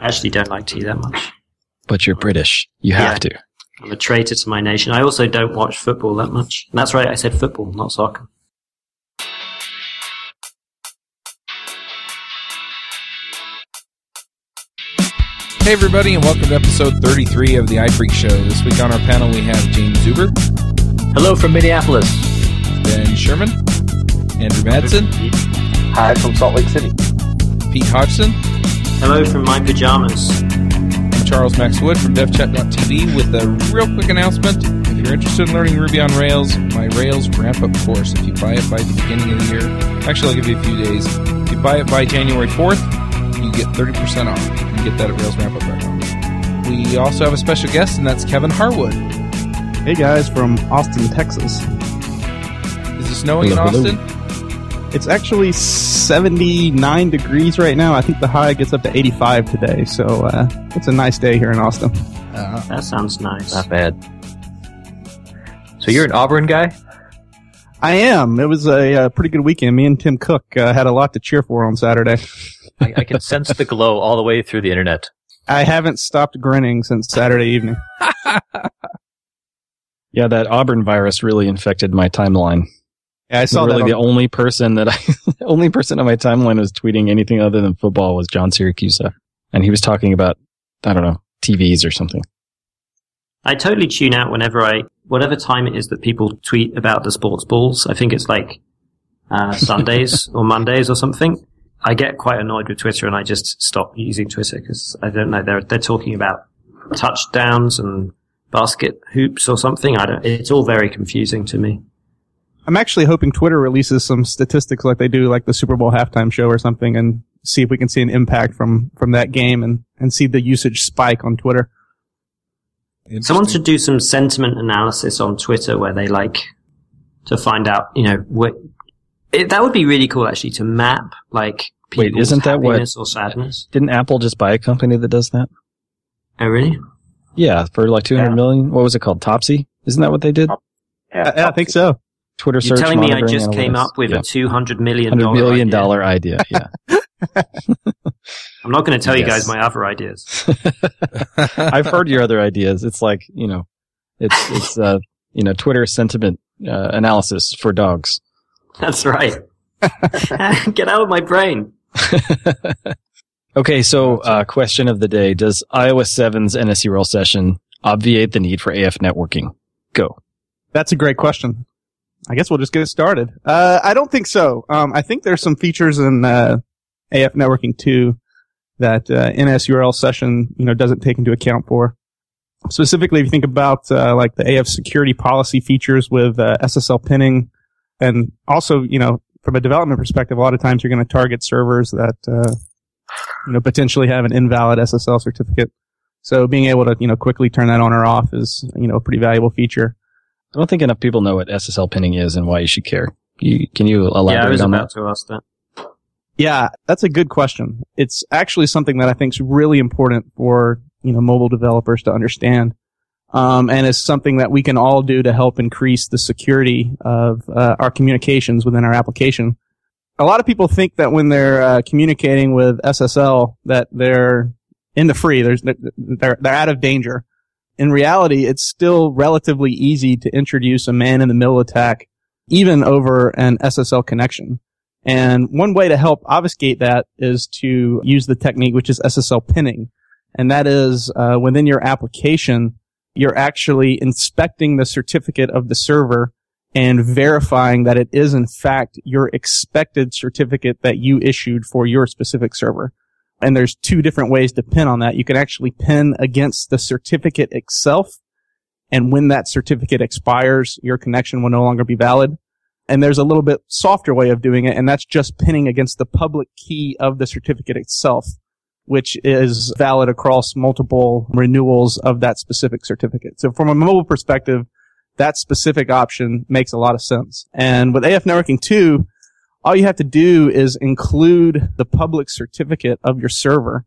I actually don't like tea that much. But you're British. You have Yeah. to. I'm a traitor to my nation. I also don't watch football that much. And that's right, I said football, not soccer. Hey, everybody, and welcome to episode 33 of the iPhreaks Show. This week on our panel, we have Jaim Zuber, Hello from Minneapolis. Ben Scheirman, Andrew Madsen, Hi from Salt Lake City. Pete Hodgson, Hello from my pajamas. I'm Charles Max Wood from DevChat.tv with a real quick announcement. If you're interested in learning Ruby on Rails, my Rails ramp up course, if you buy it by the beginning of the year, actually, I'll give you a few days. If you buy it by January 4th, you get 30% off. You can get that at railsrampup.com. We also have a special guest, and that's Kevin Harwood. Hey guys from Austin, Texas. Is it snowing in Hello, hello. Austin? It's actually 79 degrees right now. I think the high gets up to 85 today, so uh, it's a nice day here in Austin. Uh, That sounds nice. Not bad. So you're an Auburn guy? I am. It was a, uh pretty good weekend. Me and Tim Cook uh, had a lot to cheer for on Saturday. I, I can sense the glow all the way through the internet. I haven't stopped grinning since Saturday evening. Yeah, that Auburn virus really infected my timeline. Yeah, I saw Literally, that. the only person that I, the only person on my timeline was tweeting anything other than football was John Siracusa, and he was talking about I don't know TVs or something. I totally tune out whenever I, whatever time it is that people tweet about the sports balls. I think it's like uh, Sundays or Mondays or something. I get quite annoyed with Twitter and I just stop using Twitter because I don't know. They're they're talking about touchdowns and basket hoops or something. I don't. It's all very confusing to me. I'm actually hoping Twitter releases some statistics like they do, like the Super Bowl halftime show or something, and see if we can see an impact from from that game and and see the usage spike on Twitter. Someone interesting. should do some sentiment analysis on Twitter where they like to find out, you know, what. It, that would be really cool, actually, to map like Wait, isn't that what- or sadness. Didn't Apple just buy a company that does that? Oh, really? Yeah, for like two hundred Yeah. million. What was it called? Topsy? Isn't that what they did? Yeah, I, I think so. Twitter You're search. telling me I monitoring just came up with yeah. a two hundred million hundred dollar million idea. dollar idea. Yeah, I'm not going to tell you guys my other ideas. I've heard your other ideas. It's like you know, it's it's uh you know Twitter sentiment uh, analysis for dogs. That's right. Get out of my brain. okay, so uh, question of the day: Does iOS 7's NSURL session obviate the need for AF networking? Go. That's a great question. I guess we'll just get it started. Uh, I don't think so. Um, I think there's some features in uh, AF networking too that uh, NSURL session you know doesn't take into account for. Specifically, if you think about uh, like the AF security policy features with uh, SSL pinning, and also you know from a development perspective, a lot of times you're going to target servers that uh, you know potentially have an invalid SSL certificate. So being able to you know quickly turn that on or off is you know a pretty valuable feature. I don't think enough people know what SSL pinning is and why you should care. You, can you elaborate yeah, I was on about that? to ask that. Yeah, that's a good question. It's actually something that I think is really important for, you know, mobile developers to understand. Um, and it's something that we can all do to help increase the security of uh, our communications within our application. A lot of people think that when they're uh, communicating with SSL that they're in the free, there's, they're, they're out of danger. In reality, it's still relatively easy to introduce a man in the middle attack, even over an SSL connection. And one way to help obfuscate that is to use the technique which is SSL pinning. And that is uh, within your application, you're actually inspecting the certificate of the server and verifying that it is in fact your expected certificate that you issued for your specific server. And there's two different ways to pin on that. You can actually pin against the certificate itself. And when that certificate expires, your connection will no longer be valid. And there's a little bit softer way of doing it, and that's just pinning against the public key of the certificate itself, which is valid across multiple renewals of that specific certificate. So from a mobile perspective, that specific option makes a lot of sense. And with AF Networking 2, all you have to do is include the public certificate of your server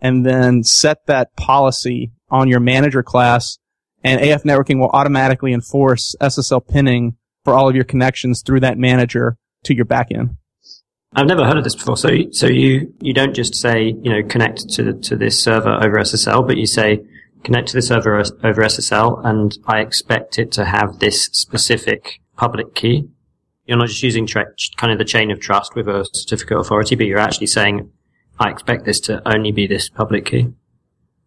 and then set that policy on your manager class and AF networking will automatically enforce SSL pinning for all of your connections through that manager to your backend. I've never heard of this before. So, so you, you don't just say, you know, connect to, to this server over SSL, but you say connect to the server over SSL and I expect it to have this specific public key. You're not just using tra- kind of the chain of trust with a certificate authority, but you're actually saying, I expect this to only be this public key.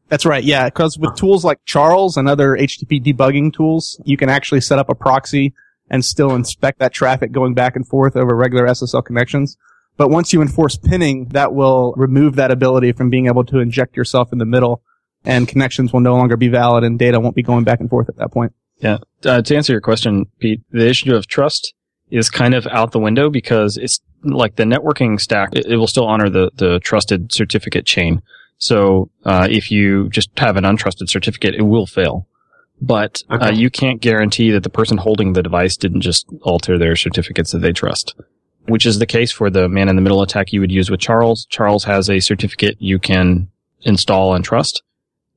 That's right. Yeah. Because with tools like Charles and other HTTP debugging tools, you can actually set up a proxy and still inspect that traffic going back and forth over regular SSL connections. But once you enforce pinning, that will remove that ability from being able to inject yourself in the middle and connections will no longer be valid and data won't be going back and forth at that point. Yeah. Uh, to answer your question, Pete, the issue of trust is kind of out the window because it's like the networking stack. It, it will still honor the, the trusted certificate chain. So, uh, if you just have an untrusted certificate, it will fail. But uh, Okay. uh, you can't guarantee that the person holding the device didn't just alter their certificates that they trust. which is the case for the man in the middle attack you would use with Charles. Charles has a certificate you can install and trust.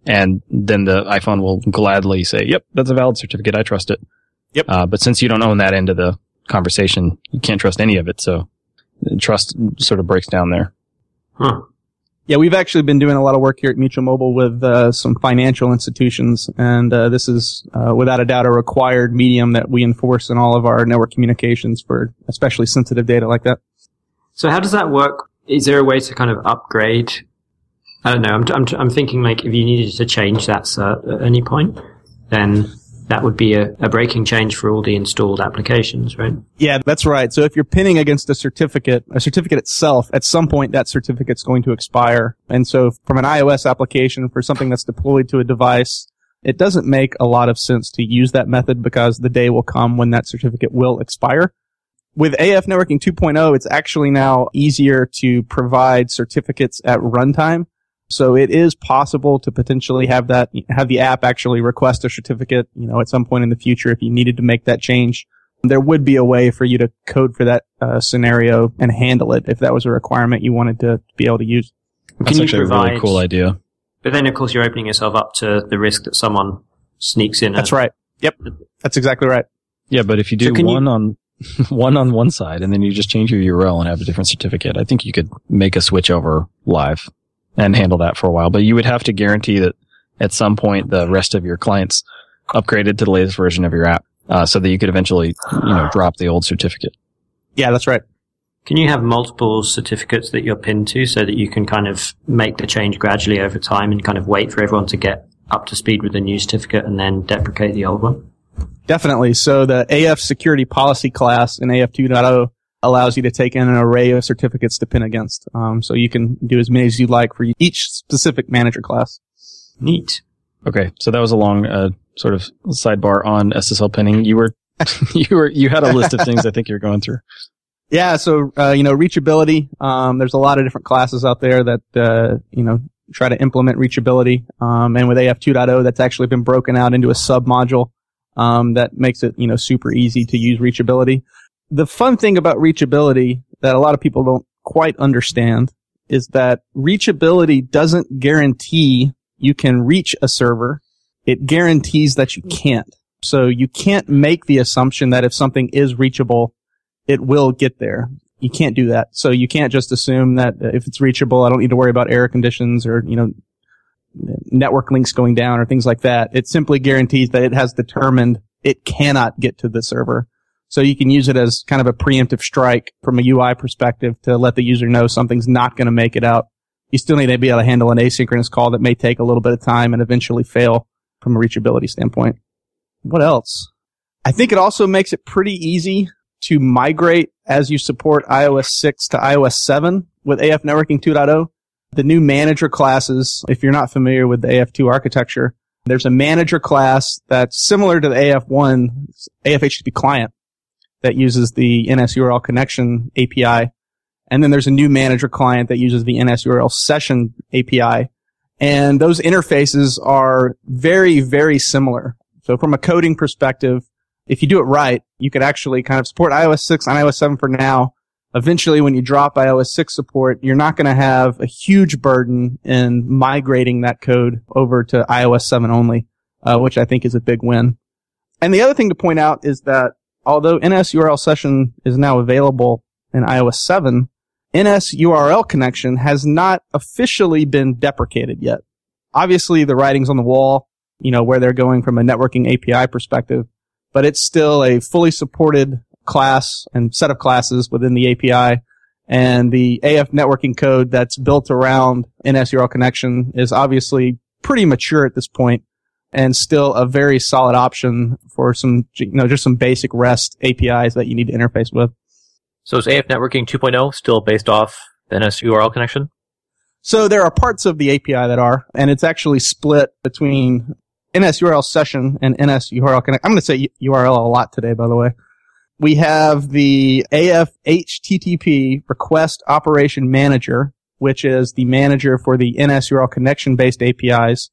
And then the iPhone will gladly say, yep, that's a valid certificate. I trust it. Yep. Uh, but since you don't own that end of the conversation, you can't trust any of it. So trust sort of breaks down there. Huh. Yeah, we've actually been doing a lot of work here at Mutual Mobile with uh, some financial institutions, and uh, this is uh, without a doubt a required medium that we enforce in all of our network communications for especially sensitive data like that. So how does that work? Is there a way to kind of upgrade? I don't know. I'm, I'm, I'm thinking like if you needed to change that cert at any point, then that would be a, a breaking change for all the installed applications, right? Yeah, that's right. So if you're pinning against a certificate, a certificate itself, at some point that certificate's going to expire. And so from an iOS application for something that's deployed to a device, it doesn't make a lot of sense to use that method because the day will come when that certificate will expire. With AF Networking 2.0, it's actually now easier to provide certificates at runtime. So it is possible to potentially have that, have the app actually request a certificate, you know, at some point in the future if you needed to make that change. There would be a way for you to code for that uh, scenario and handle it if that was a requirement you wanted to be able to use. That's you actually a really cool idea. But then, of course, you're opening yourself up to the risk that someone sneaks in. That's a- right. Yep. That's exactly right. Yeah, but if you do So can you- one on one on one side and then you just change your URL and have a different certificate, I think you could make a switch over live and handle that for a while. But you would have to guarantee that at some point the rest of your clients upgraded to the latest version of your app, uh, so that you could eventually, you know, drop the old certificate. Yeah, that's right. Can you have multiple certificates that you're pinned to so that you can kind of make the change gradually over time and kind of wait for everyone to get up to speed with the new certificate and then deprecate the old one? Definitely. So the AF security policy class in AF 2.0 allows you to take in an array of certificates to pin against. Um, so you can do as many as you like for each specific manager class. Neat. Okay, so that was a long uh, sort of sidebar on SSL pinning. You were you were you had a list of things I think you're going through. Yeah, so uh, you know, reachability. Um, there's a lot of different classes out there that uh, you know try to implement reachability. Um, and with AF 2.0, that's actually been broken out into a sub module um, that makes it you know super easy to use reachability. The fun thing about reachability that a lot of people don't quite understand is that reachability doesn't guarantee you can reach a server. It guarantees that you can't. So you can't make the assumption that if something is reachable, it will get there. You can't do that. So you can't just assume that if it's reachable, I don't need to worry about error conditions or, you know, network links going down or things like that. It simply guarantees that it has determined it cannot get to the server. So you can use it as kind of a preemptive strike from a UI perspective to let the user know something's not going to make it out. You still need to be able to handle an asynchronous call that may take a little bit of time and eventually fail from a reachability standpoint. What else? I think it also makes it pretty easy to migrate as you support iOS 6 to iOS 7 with AF Networking 2.0. The new manager classes, if you're not familiar with the AF2 architecture, there's a manager class that's similar to the AF1 AF HTTP client that uses the NSURL connection API. And then there's a new manager client that uses the NSURL session API. And those interfaces are very, very similar. So from a coding perspective, if you do it right, you could actually kind of support iOS 6 and iOS 7 for now. Eventually, when you drop iOS 6 support, you're not going to have a huge burden in migrating that code over to iOS 7 only, uh, which I think is a big win. And the other thing to point out is that although NSURL session is now available in iOS 7, NS URL connection has not officially been deprecated yet. Obviously, the writing's on the wall, you know, where they're going from a networking API perspective, but it's still a fully supported class and set of classes within the API. And the AF networking code that's built around NS URL connection is obviously pretty mature at this point and still a very solid option for some, you know, just some basic REST APIs that you need to interface with. So is AF Networking 2.0 still based off the NS URL connection? So there are parts of the API that are, and it's actually split between NS URL session and NS URL connect. I'm going to say URL a lot today, by the way. We have the AF HTTP request operation manager, which is the manager for the NS URL connection based APIs.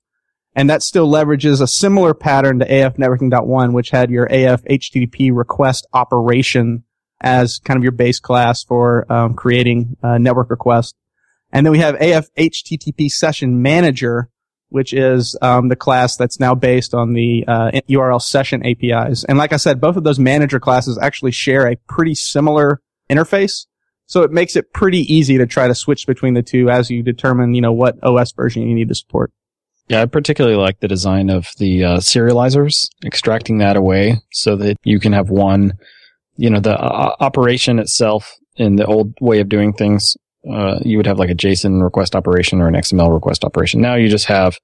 And that still leverages a similar pattern to AF networking.1, which had your AF HTTP request operation as kind of your base class for um, creating a network requests. And then we have AF HTTP session manager, which is um, the class that's now based on the uh, URL session APIs. And like I said, both of those manager classes actually share a pretty similar interface. So it makes it pretty easy to try to switch between the two as you determine, you know, what OS version you need to support. Yeah, I particularly like the design of the uh, serializers, extracting that away so that you can have one, you know, the uh, operation itself in the old way of doing things. Uh, you would have like a JSON request operation or an XML request operation. Now you just have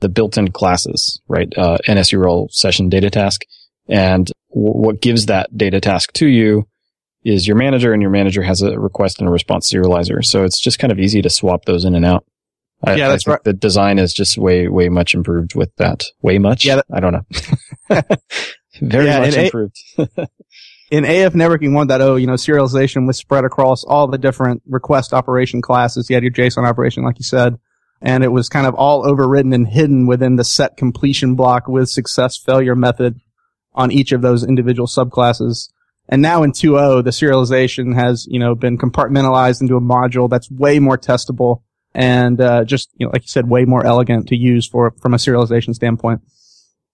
the built-in classes, right? Uh, NSURL session data task. And w- what gives that data task to you is your manager and your manager has a request and a response serializer. So it's just kind of easy to swap those in and out. I, Yeah, that's right. The design is just way, way much improved with that. Way much? Yeah, that- I don't know. Very Yeah, much A- improved. in AF networking 1.0, you know, serialization was spread across all the different request operation classes. You had your JSON operation, like you said, and it was kind of all overridden and hidden within the set completion block with success failure method on each of those individual subclasses. And now in 2.0, the serialization has, you know, been compartmentalized into a module that's way more testable and, uh, just, you know, like you said, way more elegant to use for, from a serialization standpoint.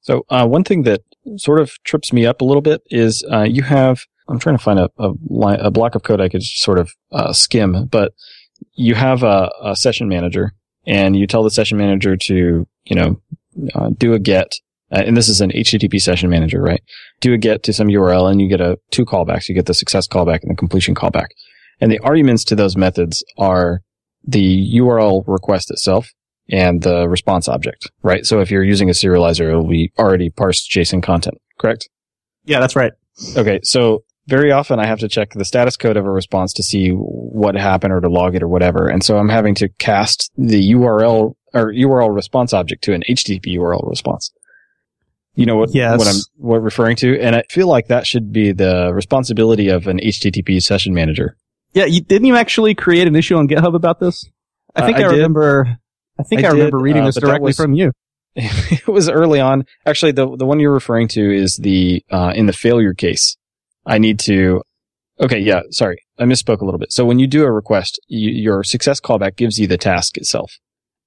So uh, one thing that sort of trips me up a little bit is uh, you have. I'm trying to find a a, a block of code I could sort of uh, skim, but you have a, a session manager, and you tell the session manager to you know uh, do a get, uh, and this is an HTTP session manager, right? Do a get to some URL, and you get a two callbacks. You get the success callback and the completion callback, and the arguments to those methods are the URL request itself and the response object, right? So if you're using a serializer, it'll be already parsed JSON content, correct? Yeah, that's right. Okay. So very often I have to check the status code of a response to see what happened or to log it or whatever. And so I'm having to cast the URL or URL response object to an HTTP URL response. You know what, Yes. what I'm what referring to? And I feel like that should be the responsibility of an HTTP session manager. Yeah, you didn't you actually create an issue on GitHub about this? I Uh, think I I, remember. I think I I, remember did, reading uh, this directly was- from you. it was early on. Actually, the the one you're referring to is the uh, in the failure case. I need to. Okay, yeah, sorry, I misspoke a little bit. So when you do a request, you, your success callback gives you the task itself,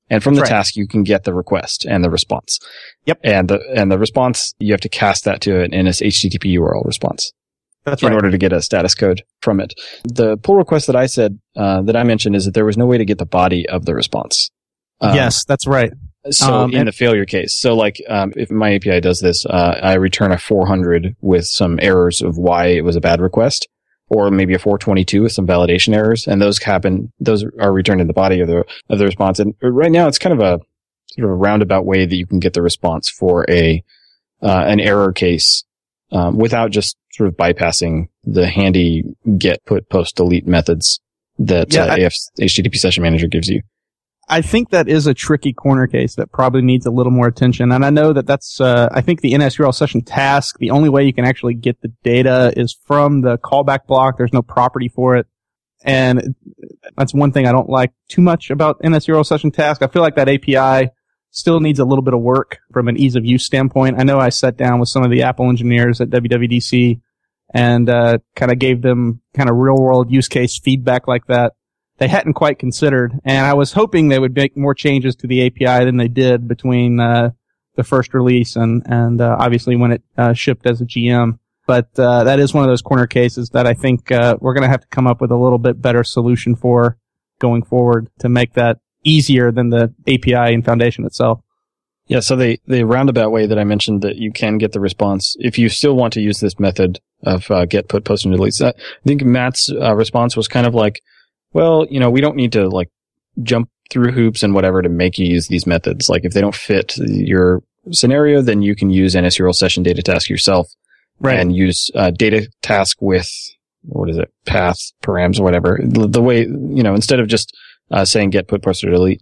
and from That's the right. task you can get the request and the response. Yep. And the and the response you have to cast that to an NS HTTP URL response That's in right. order to get a status code from it. The pull request that I said uh, that I mentioned is that there was no way to get the body of the response. Um, yes, that's right. so Um, in the failure case, so like um, if my API does this, uh, I return a 400 with some errors of why it was a bad request, or maybe a 422 with some validation errors, and those happen. Those are returned in the body of the of the response. And right now, it's kind of a sort of a roundabout way that you can get the response for a uh, an error case um, without just sort of bypassing the handy get, put, post, delete methods that Yeah, uh, I- AF HTTP Session Manager gives you. I think that is a tricky corner case that probably needs a little more attention. And I know that that's, uh, I think the NSURL session task, the only way you can actually get the data is from the callback block. There's no property for it. And that's one thing I don't like too much about NSURL session task. I feel like that API still needs a little bit of work from an ease of use standpoint. I know I sat down with some of the Apple engineers at WWDC and, uh, kind of gave them kind of real world use case feedback like that they hadn't quite considered. And I was hoping they would make more changes to the API than they did between uh, the first release and and uh, obviously when it uh, shipped as a GM. but uh, that is one of those corner cases that I think uh, we're going to have to come up with a little bit better solution for going forward to make that easier than the API and foundation itself. Yeah, so the, the roundabout way that I mentioned that you can get the response, if you still want to use this method of uh, get, put, post, and delete, I think Mattt's uh, response was kind of like, well, you know, we don't need to like jump through hoops and whatever to make you use these methods. Like if they don't fit your scenario, then you can use NSURL session data task yourself Right. and use uh, data task with what is it path params or whatever the, the way you know instead of just uh, saying get put post or delete.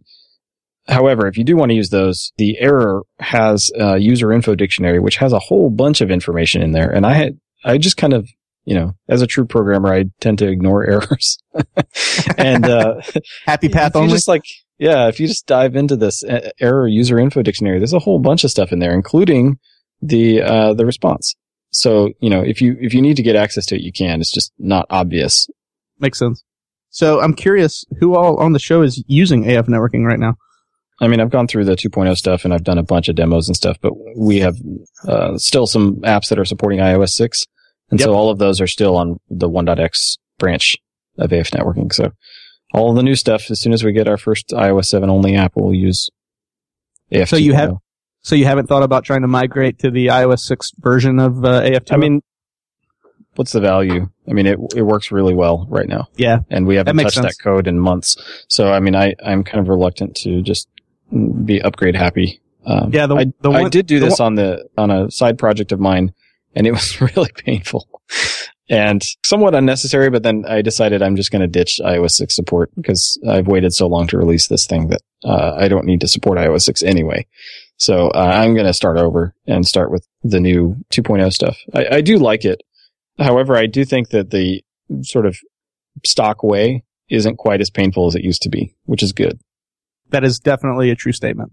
However if you do want to use those the error has a user info dictionary which has a whole bunch of information in there. And i had i just kind of you know as a true programmer i tend to ignore errors. And uh Happy path if only. just like yeah if you just dive into this uh, error user info dictionary there's a whole bunch of stuff in there including the uh the response. So you know if you if you need to get access to it you can. It's just not obvious. Makes sense. So I'm curious who all on the show is using AF networking right now. i mean i've gone through the 2.0 stuff and i've done a bunch of demos and stuff but we have uh still some apps that are supporting ios 6 and so all of those are still on the 1.x branch of af networking so all of the new stuff as soon as we get our first ios 7 only app we'll use af So you have, so you haven't thought about trying to migrate to the iOS 6 version of uh, AF2? I mean, what's the value? I mean, it it works really well right now, yeah, and we haven't That touched sense. that code in months. So, I mean, I I'm kind of reluctant to just be upgrade happy. Um, Yeah, the- I, the I one- did do this on the on a side project of mine, and it was really painful and somewhat unnecessary. But then I decided I'm just going to ditch iOS 6 support because I've waited so long to release this thing that uh, I don't need to support iOS 6 anyway. So uh, I'm going to start over and start with the new 2.0 stuff. I, I do like it. However, I do think that the sort of stock way isn't quite as painful as it used to be, which is good. that is definitely a true statement.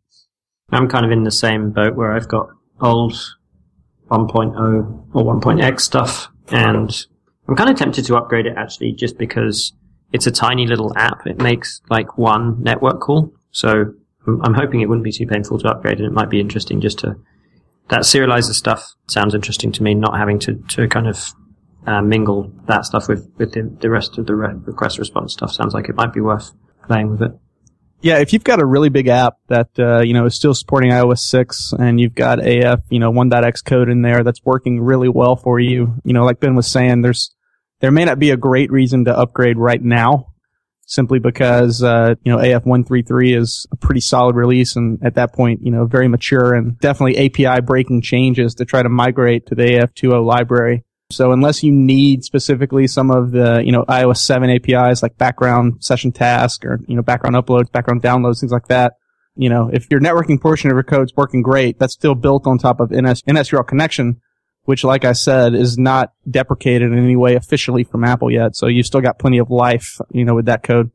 I'm kind of in the same boat where I've got old 1.0 or 1.x stuff, and I'm kind of tempted to upgrade it actually just because it's a tiny little app. It makes like one network call, so I'm, I'm hoping it wouldn't be too painful to upgrade, and it might be interesting just to that serializer stuff sounds interesting to me. Not having to to kind of uh, mingle that stuff with with the, the rest of the re- request response stuff sounds like it might be worth playing with it. Yeah, if you've got a really big app that uh, you know is still supporting iOS 6 and you've got AF, you know, 1.x code in there that's working really well for you, you know, like Ben was saying, there's there may not be a great reason to upgrade right now, simply because uh, you know AF 133 is a pretty solid release and at that point, you know, very mature and definitely API breaking changes to try to migrate to the AF 2.0 library. So unless you need specifically some of the, you know, iOS 7 APIs like background session task or, you know, background uploads, background downloads, things like that, you know, if your networking portion of your code's working great, that's still built on top of NS, NSURL connection, which, like I said, is not deprecated in any way officially from Apple yet. So you've still got plenty of life, you know, with that code.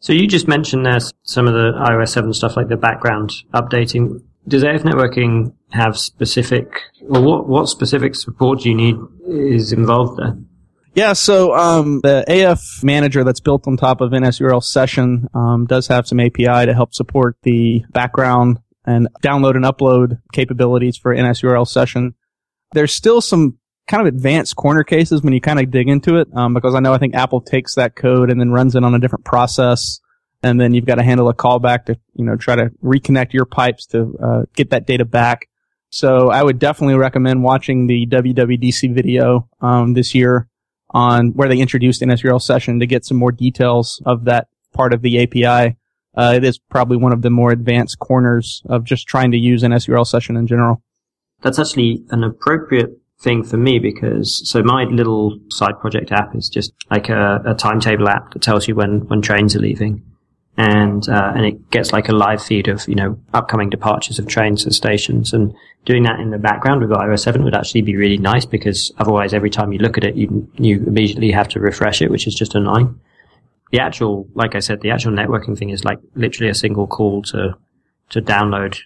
So you just mentioned there some of the iOS 7 stuff like the background updating. Does AF networking have specific, or what, what specific support do you need is involved there? Yeah, so um, the AF manager that's built on top of NSURL session um, does have some API to help support the background and download and upload capabilities for NSURL session. There's still some kind of advanced corner cases when you kind of dig into it, um, because I know I think Apple takes that code and then runs it on a different process, and then you've got to handle a callback to you know try to reconnect your pipes to uh, get that data back. So I would definitely recommend watching the WWDC video um, this year on where they introduced NSURL session to get some more details of that part of the API. Uh, it is probably one of the more advanced corners of just trying to use NSURL session in general. That's actually an appropriate thing for me because so my little side project app is just like a, a timetable app that tells you when when trains are leaving, and uh, and it gets like a live feed of you know upcoming departures of trains and stations, and doing that in the background with iOS 7 would actually be really nice because otherwise every time you look at it you you immediately have to refresh it, which is just annoying. The actual, like I said, the actual networking thing is like literally a single call to to download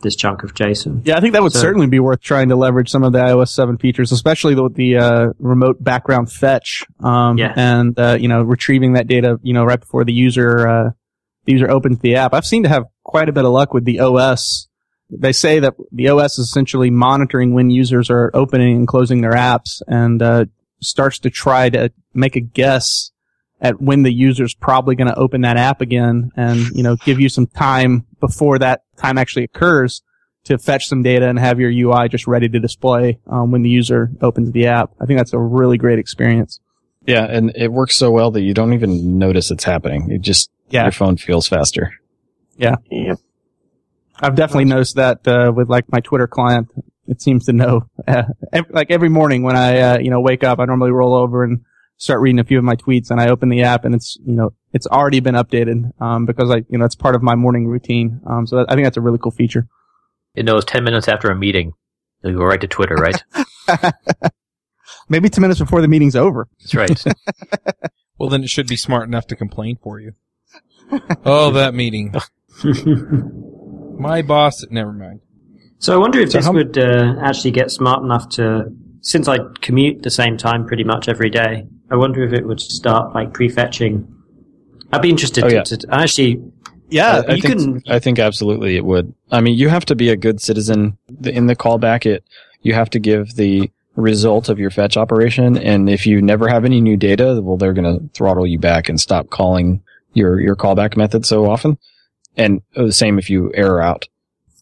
this chunk of JSON. Yeah, I think that would So- certainly be worth trying to leverage some of the iOS 7 features, especially the, the uh, remote background fetch, um, Yeah. and uh, you know retrieving that data, you know, right before the user uh, user opens the app. I've seemed to have quite a bit of luck with the OS They say that the OS is essentially monitoring when users are opening and closing their apps and uh, starts to try to make a guess at when the user's probably going to open that app again and, you know, give you some time before that time actually occurs to fetch some data and have your UI just ready to display um, when the user opens the app. I think that's a really great experience. Yeah, and it works so well that you don't even notice it's happening. It just Yeah. your phone feels faster. Yep. I've definitely noticed that uh, with like my Twitter client. It seems to know, uh, ev- like every morning when I, uh, you know, wake up, I normally roll over and start reading a few of my tweets, and I open the app, and it's, you know, it's already been updated um, because I, you know, it's part of my morning routine. Um, so I think that's a really cool feature. It knows 10 minutes after a meeting. You'll go right to Twitter, right? Maybe ten minutes before the meeting's over. That's right. Well, then it should be smart enough to complain for you. oh, that meeting. My boss. Never mind. So I wonder if So this how- would uh, actually get smart enough to, since I commute the same time pretty much every day, I wonder if it would start like prefetching. I'd be interested Oh, to, yeah. to actually. Yeah, I, I you think can- I think absolutely it would. I mean, you have to be a good citizen in the callback. It you have to give the result of your fetch operation, and if you never have any new data, well, they're going to throttle you back and stop calling your your callback method so often. And uh, the same if you error out.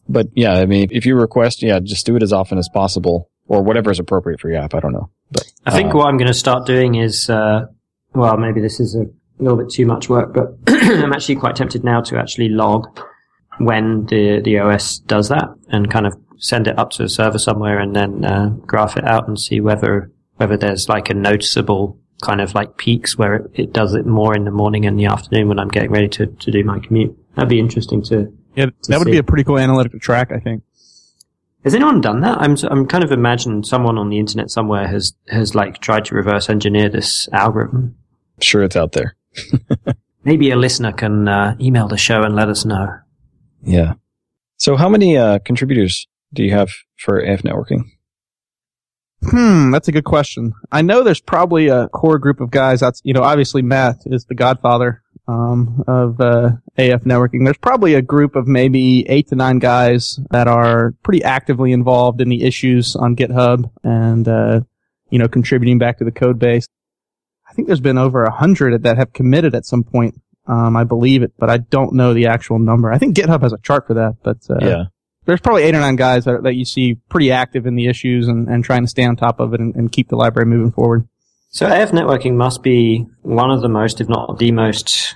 But yeah, I mean, if you request, yeah, just do it as often as possible, or whatever is appropriate for your app. I don't know, but I think uh, what I'm going to start doing is, uh, well, maybe this is a little bit too much work, but I'm actually quite tempted now to actually log when the the OS does that and kind of send it up to a server somewhere and then uh, graph it out and see whether whether there's like a noticeable kind of like peaks where it, it does it more in the morning and the afternoon when I'm getting ready to, to do my commute. That'd be interesting to. yeah, that would see. be a pretty cool analytic to track. I think. Has anyone done that? I'm I'm kind of imagining someone on the internet somewhere has has like tried to reverse engineer this algorithm. I'm sure it's out there. Maybe a listener can uh, email the show and let us know. Yeah. So how many uh, contributors do you have for AF networking? Hmm, that's a good question. I know there's probably a core group of guys. That's you know, obviously Mattt is the godfather um, of uh, AF networking. There's probably a group of maybe eight to nine guys that are pretty actively involved in the issues on GitHub and uh, you know contributing back to the code base. I think there's been over a hundred that have committed at some point. Um, I believe it, but I don't know the actual number. I think GitHub has a chart for that, but uh, yeah. There's probably eight or nine guys that, that you see pretty active in the issues and, and trying to stay on top of it and, and keep the library moving forward. So AF networking must be one of the most, if not the most,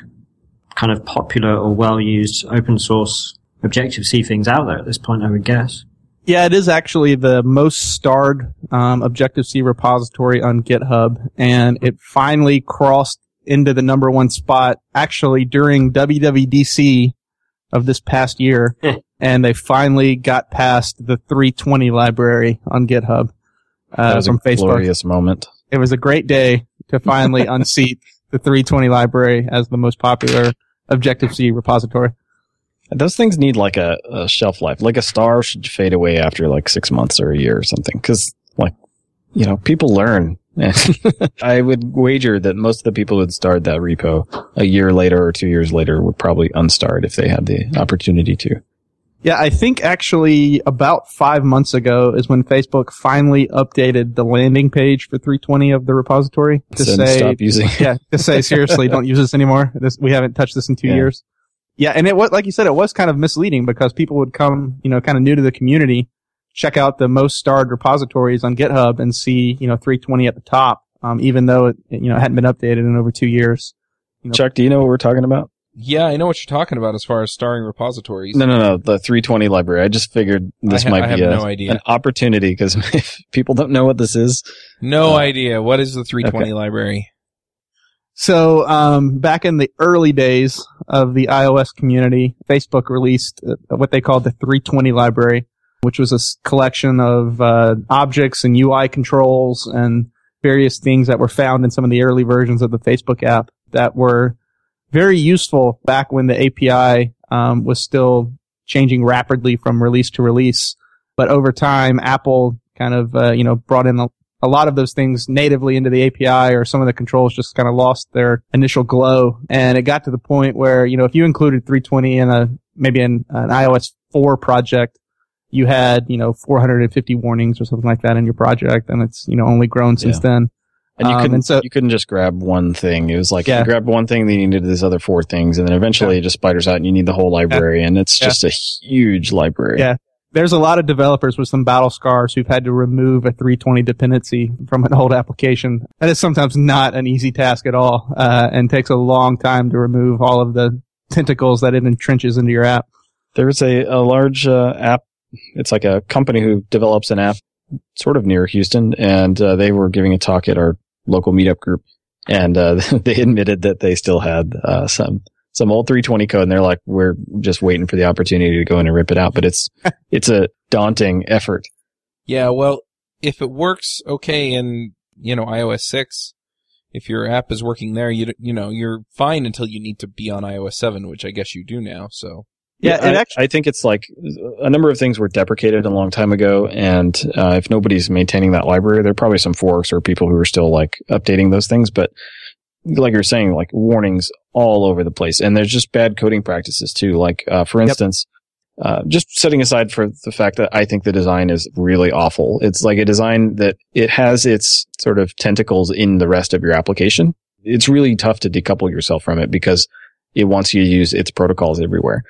kind of popular or well-used open source Objective C things out there at this point. I would guess. Yeah, it is actually the most starred um, Objective C repository on GitHub, and it finally crossed into the number one spot actually during WWDC of this past year, and they finally got past the Three20 library on GitHub That uh, was from a Facebook. glorious moment. It was a great day to finally unseat the Three20 library as the most popular Objective C repository. Those things need like a, a shelf life. Like a star should fade away after like six months or a year or something. Cause like, you know, people learn. I would wager that most of the people who'd start that repo a year later or two years later would probably unstar it if they had the opportunity to. Yeah, I think actually about five months ago is when Facebook finally updated the landing page for Three20 of the repository to So say, stop using yeah, to say seriously, don't use this anymore. This, we haven't touched this in two Yeah. years. Yeah, and it was like you said, it was kind of misleading because people would come, you know, kind of new to the community, check out the most starred repositories on GitHub and see, you know, Three20 at the top, um, even though it, you know, hadn't been updated in over two years. Chuck, do you know what we're talking about? Yeah, I know what you're talking about as far as starring repositories. No, no, no. The Three20 library. I just figured this ha- might be a, no idea. an opportunity because if people don't know what this is, No Uh, idea. What is the Three20 library? So, um, back in the early days of the iOS community, Facebook released uh, what they called the 320 library, which was a collection of uh, objects and UI controls and various things that were found in some of the early versions of the Facebook app that were very useful back when the API um, was still changing rapidly from release to release. But over time, Apple kind of uh, you know brought in a, a lot of those things natively into the API, or some of the controls just kind of lost their initial glow. And it got to the point where you know if you included Three20 in a maybe in an iOS 4 project, you had, you know, 450 warnings or something like that in your project, and it's, you know, only grown since Yeah. then. And you Um, couldn't and so- you couldn't just grab one thing. It was like Yeah. you grabbed one thing, then you needed these other four things, and then eventually it just spiders out and you need the whole library, and it's Yeah. just a huge library. Yeah. There's a lot of developers with some battle scars who've had to remove a Three20 dependency from an old application. That is sometimes not an easy task at all, uh, and takes a long time to remove all of the tentacles that it entrenches into your app. There's a, a large uh, app. It's like a company who develops an app sort of near Houston, and uh, they were giving a talk at our local meetup group, and uh, they admitted that they still had uh, some some old Three20 code, and they're like, "We're just waiting for the opportunity to go in and rip it out." But it's it's a daunting effort. Yeah, well, if it works okay in, you know, iOS 6, if your app is working there, you, you know, you're fine until you need to be on iOS 7, which I guess you do now, so. Yeah, it I, actually, I think it's like a number of things were deprecated a long time ago, and uh, if nobody's maintaining that library, there are probably some forks or people who are still like updating those things. But like you're saying, like warnings all over the place, and there's just bad coding practices too. Like uh, for instance, uh, just setting aside for the fact that I think the design is really awful. It's like a design that it has its sort of tentacles in the rest of your application. It's really tough to decouple yourself from it because it wants you to use its protocols everywhere.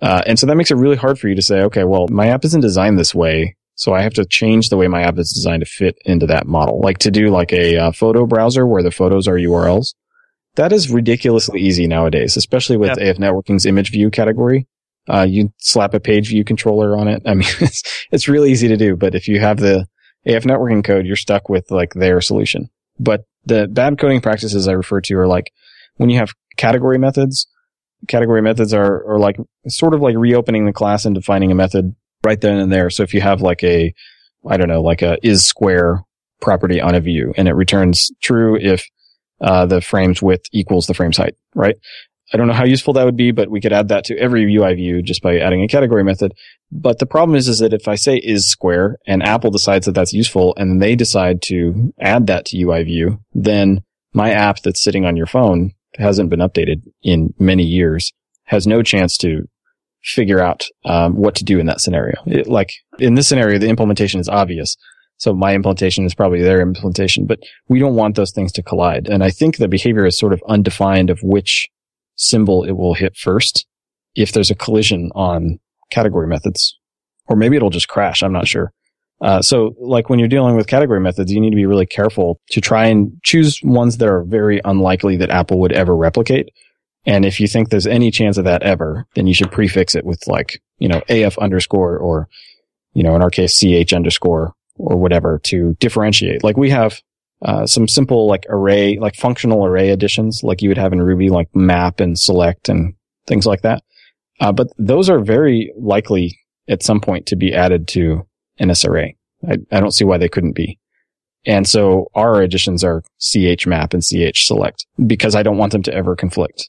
Uh, and so that makes it really hard for you to say, okay, well, my app isn't designed this way. So I have to change the way my app is designed to fit into that model. Like to do like a uh, photo browser where the photos are URLs. That is ridiculously easy nowadays, especially with AF Networking's image view category. Uh, you slap a page view controller on it. I mean, it's, it's really easy to do, but if you have the AF networking code, you're stuck with like their solution. But the bad coding practices I refer to are like when you have category methods, category methods are, are like sort of like reopening the class and defining a method right then and there. So if you have like a, I don't know, like a is square property on a view and it returns true if, uh, the frame's width equals the frame's height, right? I don't know how useful that would be, but we could add that to every UI view just by adding a category method. But the problem is, is that if I say is square and Apple decides that that's useful and they decide to add that to UI view, then my app that's sitting on your phone hasn't been updated in many years, has no chance to figure out um, what to do in that scenario. It, like in this scenario, the implementation is obvious. So my implementation is probably their implementation, but we don't want those things to collide. And I think the behavior is sort of undefined of which symbol it will hit first if there's a collision on category methods. Or maybe it'll just crash. I'm not sure. Uh, so like when you're dealing with category methods, you need to be really careful to try and choose ones that are very unlikely that Apple would ever replicate. And if you think there's any chance of that ever, then you should prefix it with like, you know, AF underscore or, you know, in our case, CH underscore or whatever to differentiate. Like we have, uh, some simple like array, like functional array additions, like you would have in Ruby, like map and select and things like that. Uh, but those are very likely at some point to be added to NSArray. I, I don't see why they couldn't be. And so our additions are CH map and CH select because I don't want them to ever conflict.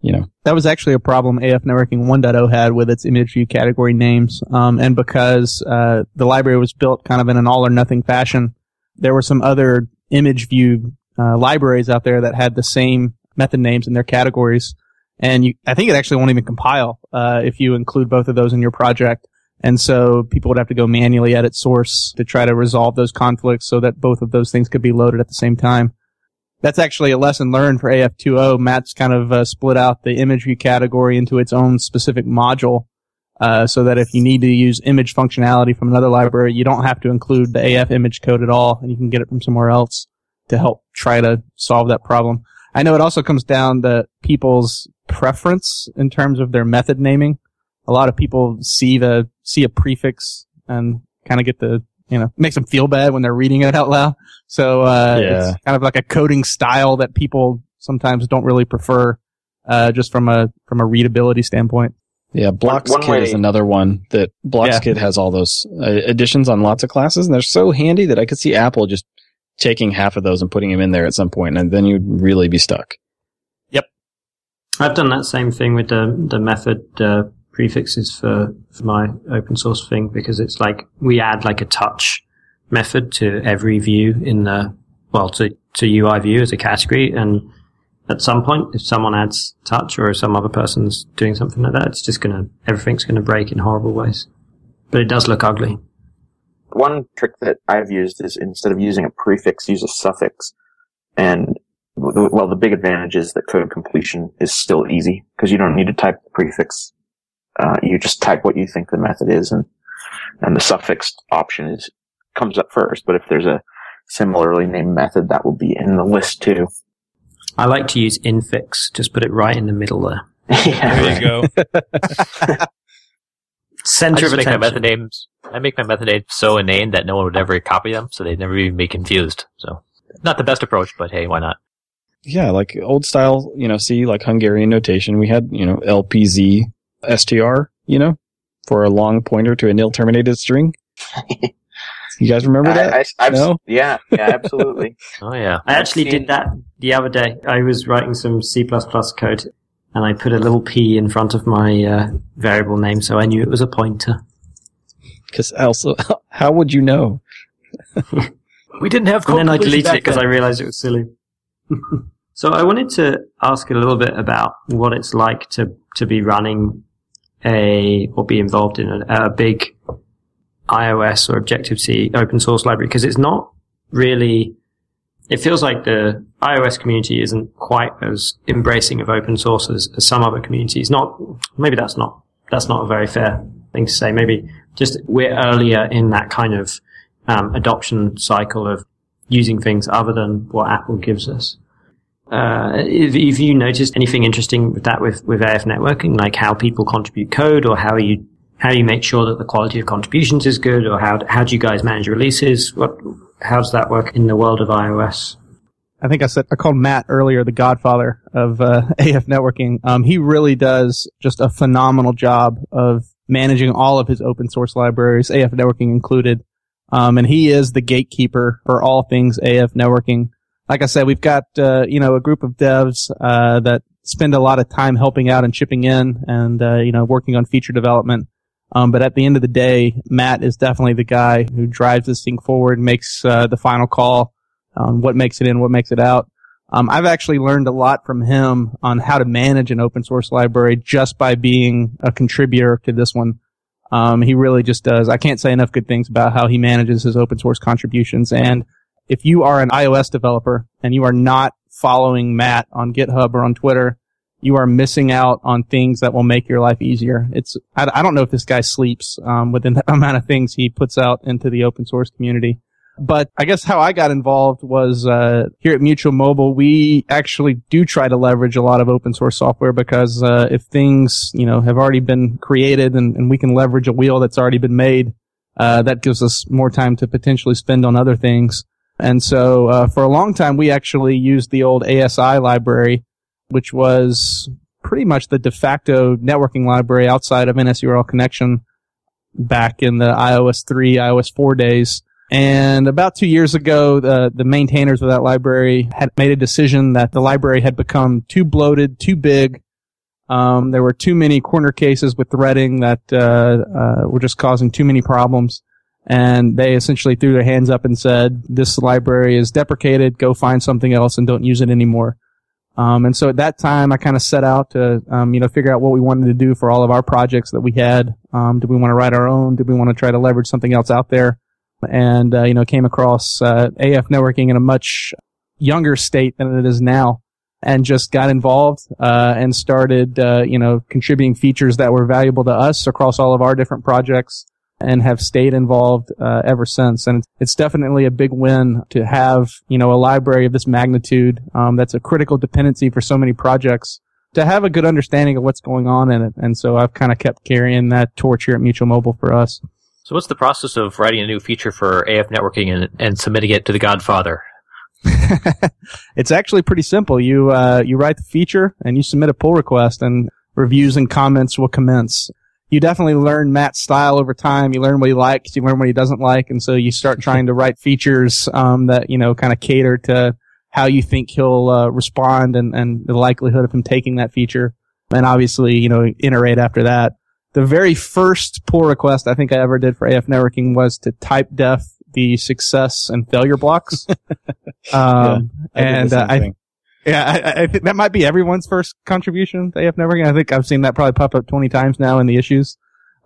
You know, that was actually a problem AF Networking 1.0 had with its image view category names. Um, and because uh, the library was built kind of in an all or nothing fashion, there were some other image view uh, libraries out there that had the same method names in their categories. And you, I think it actually won't even compile uh, if you include both of those in your project. And so people would have to go manually edit source to try to resolve those conflicts so that both of those things could be loaded at the same time. That's actually a lesson learned for AF2O. Mattt's kind of uh, split out the image view category into its own specific module, uh, so that if you need to use image functionality from another library, you don't have to include the AF image code at all, and you can get it from somewhere else to help try to solve that problem. I know it also comes down to people's preference in terms of their method naming. A lot of people see the see a prefix and kind of get the you know makes them feel bad when they're reading it out loud. So uh, Yeah. it's kind of like a coding style that people sometimes don't really prefer, uh, just from a from a readability standpoint. yeah, one BlocksKit is another one that BlocksKit has all those uh, additions on lots of classes and they're so handy that I could see Apple just taking half of those and putting them in there at some point and then you'd really be stuck. Yep, I've done that same thing with the the method uh, prefixes for, for my open source thing because it's like we add like a touch method to every view in the well to to UI view as a category and at some point if someone adds touch or some other person's doing something like that it's just gonna everything's gonna break in horrible ways. but it does look ugly. One trick that I've used is instead of using a prefix, use a suffix. And well, the big advantage is that code completion is still easy because you don't need to type the prefix. Uh, you just type what you think the method is, and and the suffix option is comes up first. But if there's a similarly named method, that will be in the list too. I like to use infix. Just put it right in the middle there. yeah, There you go. I Center of just make my attention. method names. I make my method names so inane that no one would ever copy them, so they'd never even be confused. So, not the best approach, but hey, why not? Yeah, like old style, you know, see like Hungarian notation. We had, you know, LPZ STR, you know, for a long pointer to a nil terminated string. You guys remember that? I, I, No? Yeah, yeah, absolutely. Oh yeah. I actually seen- did that the other day. I was writing some C++ code and I put a little p in front of my uh, variable name so I knew it was a pointer. Because also, how would you know? We didn't have And then I deleted it because I realized it was silly. so I wanted to ask a little bit about what it's like to, to be running a, or be involved in a, a big iOS or Objective-C open source library because it's not really, it feels like the iOS community isn't quite as embracing of open source as, as some other communities. Not, maybe that's not, that's not a very fair thing to say. Maybe just we're earlier in that kind of um, adoption cycle of using things other than what Apple gives us. Uh, if, if you noticed anything interesting with that with, with AFNetworking, like how people contribute code or how you, how you make sure that the quality of contributions is good or how, how do you guys manage releases? What, how does that work in the world of iOS? I think I said I called Mattt earlier the godfather of uh, AFNetworking. Um, he really does just a phenomenal job of managing all of his open source libraries, AFNetworking included. Um, and he is the gatekeeper for all things AFNetworking. Like I said, we've got uh, you know a group of devs uh, that spend a lot of time helping out and chipping in, and uh, you know working on feature development. Um, but at the end of the day, Mattt is definitely the guy who drives this thing forward, makes uh, the final call on what makes it in, what makes it out. Um, I've actually learned a lot from him on how to manage an open source library just by being a contributor to this one. Um, he really just does. I can't say enough good things about how he manages his open source contributions. And if you are an iOS developer and you are not following Mattt on GitHub or on Twitter, you are missing out on things that will make your life easier. It's, I, I don't know if this guy sleeps, um, within the amount of things he puts out into the open source community. But I guess how I got involved was uh, here at Mutual Mobile. We actually do try to leverage a lot of open source software because uh, if things you know have already been created and, and we can leverage a wheel that's already been made, uh, that gives us more time to potentially spend on other things. And so uh, for a long time, we actually used the old ASI library, which was pretty much the de facto networking library outside of NSURLConnection back in the iOS 3, iOS 4 days. And about two years ago, the, the maintainers of that library had made a decision that the library had become too bloated, too big. Um, there were too many corner cases with threading that uh, uh, were just causing too many problems. And they essentially threw their hands up and said, "This library is deprecated. Go find something else and don't use it anymore." Um, and so at that time, I kind of set out to, um, you know, figure out what we wanted to do for all of our projects that we had. Um, did we want to write our own? Did we want to try to leverage something else out there? and uh, you know came across uh, AF networking in a much younger state than it is now, and just got involved uh, and started uh, you know contributing features that were valuable to us across all of our different projects, and have stayed involved uh, ever since. And it's definitely a big win to have you know a library of this magnitude um, that's a critical dependency for so many projects. To have a good understanding of what's going on in it, and so I've kind of kept carrying that torch here at Mutual Mobile for us. So what's the process of writing a new feature for AFNetworking and, and submitting it to the Godfather? it's actually pretty simple. You uh, you write the feature and you submit a pull request, and reviews and comments will commence. You definitely learn Mattt's style over time. You learn what he likes, you learn what he doesn't like, and so you start trying to write features um, that you know kind of cater to how you think he'll uh, respond and and the likelihood of him taking that feature. And obviously, you know, iterate after that. The very first pull request I think I ever did for AFNetworking was to type def the success and failure blocks. um, I did the and uh, I, thing. Yeah, I, I think that might be everyone's first contribution to AFNetworking. I think I've seen that probably pop up 20 times now in the issues.